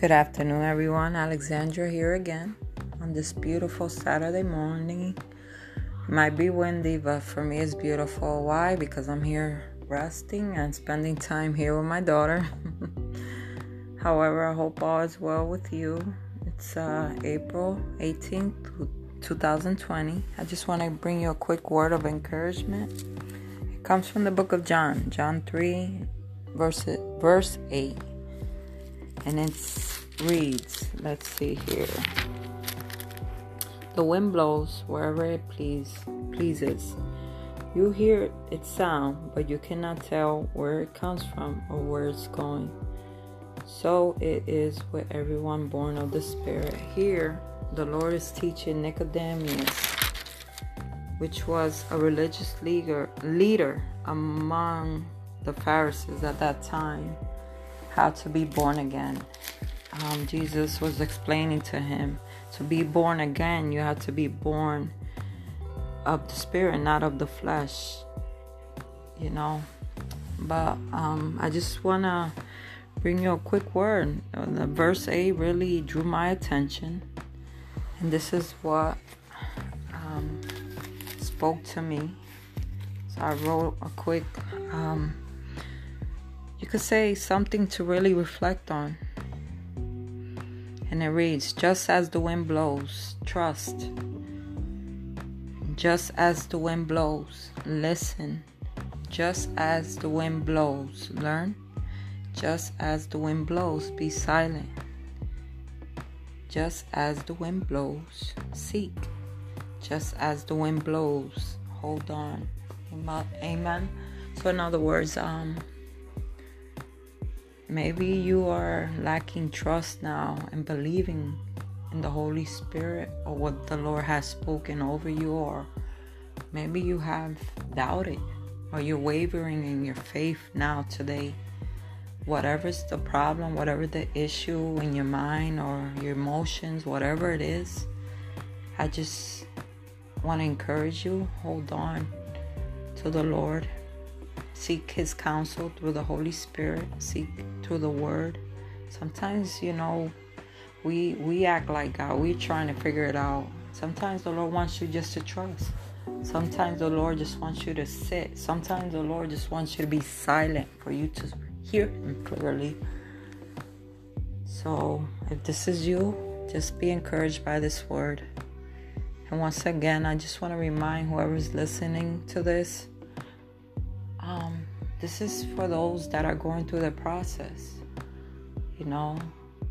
Good afternoon, everyone. Alexandra here again on this beautiful Saturday morning. Might be windy, but for me it's beautiful. Why? Because I'm here resting and spending time here with my daughter. However, I hope all is well with you. It's uh, April 18th, 2020. I just want to bring you a quick word of encouragement. It comes from the book of John, John 3, verse, verse 8. And it reads, let's see here. The wind blows wherever it please, pleases. You hear its sound, but you cannot tell where it comes from or where it's going. So it is with everyone born of the Spirit. Here, the Lord is teaching Nicodemus, which was a religious leader, leader among the Pharisees at that time, how to be born again. Um, Jesus was explaining to him to be born again, you have to be born of the Spirit, not of the flesh. You know, but um, I just want to bring you a quick word. The verse 8 really drew my attention. And this is what um, spoke to me. So I wrote a quick, um, you could say something to really reflect on. And it reads Just as the wind blows, trust. Just as the wind blows, listen. Just as the wind blows, learn. Just as the wind blows, be silent. Just as the wind blows, seek. Just as the wind blows, hold on. Amen. So, in other words, um, maybe you are lacking trust now and believing in the Holy Spirit or what the Lord has spoken over you, or maybe you have doubted or you're wavering in your faith now today whatever's the problem, whatever the issue in your mind or your emotions, whatever it is, I just want to encourage you hold on to the Lord. Seek His counsel through the Holy Spirit, seek through the Word. Sometimes, you know, we we act like God. We're trying to figure it out. Sometimes the Lord wants you just to trust. Sometimes the Lord just wants you to sit. Sometimes the Lord just wants you to be silent for you to hear him clearly. So, if this is you, just be encouraged by this word. And once again, I just want to remind whoever's listening to this um, this is for those that are going through the process, you know,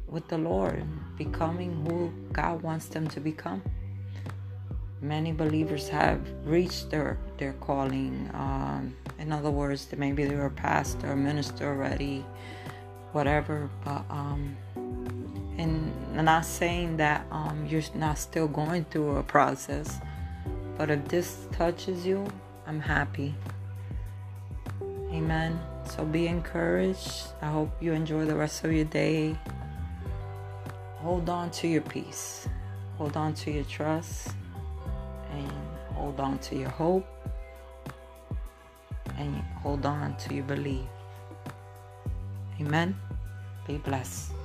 with the Lord, becoming who God wants them to become. Many believers have reached their, their calling. Um, in other words, maybe they were a pastor, minister already, whatever. But um, and I'm not saying that um, you're not still going through a process. But if this touches you, I'm happy. Amen. So be encouraged. I hope you enjoy the rest of your day. Hold on to your peace. Hold on to your trust. And hold on to your hope and hold on to your belief. Amen. Be blessed.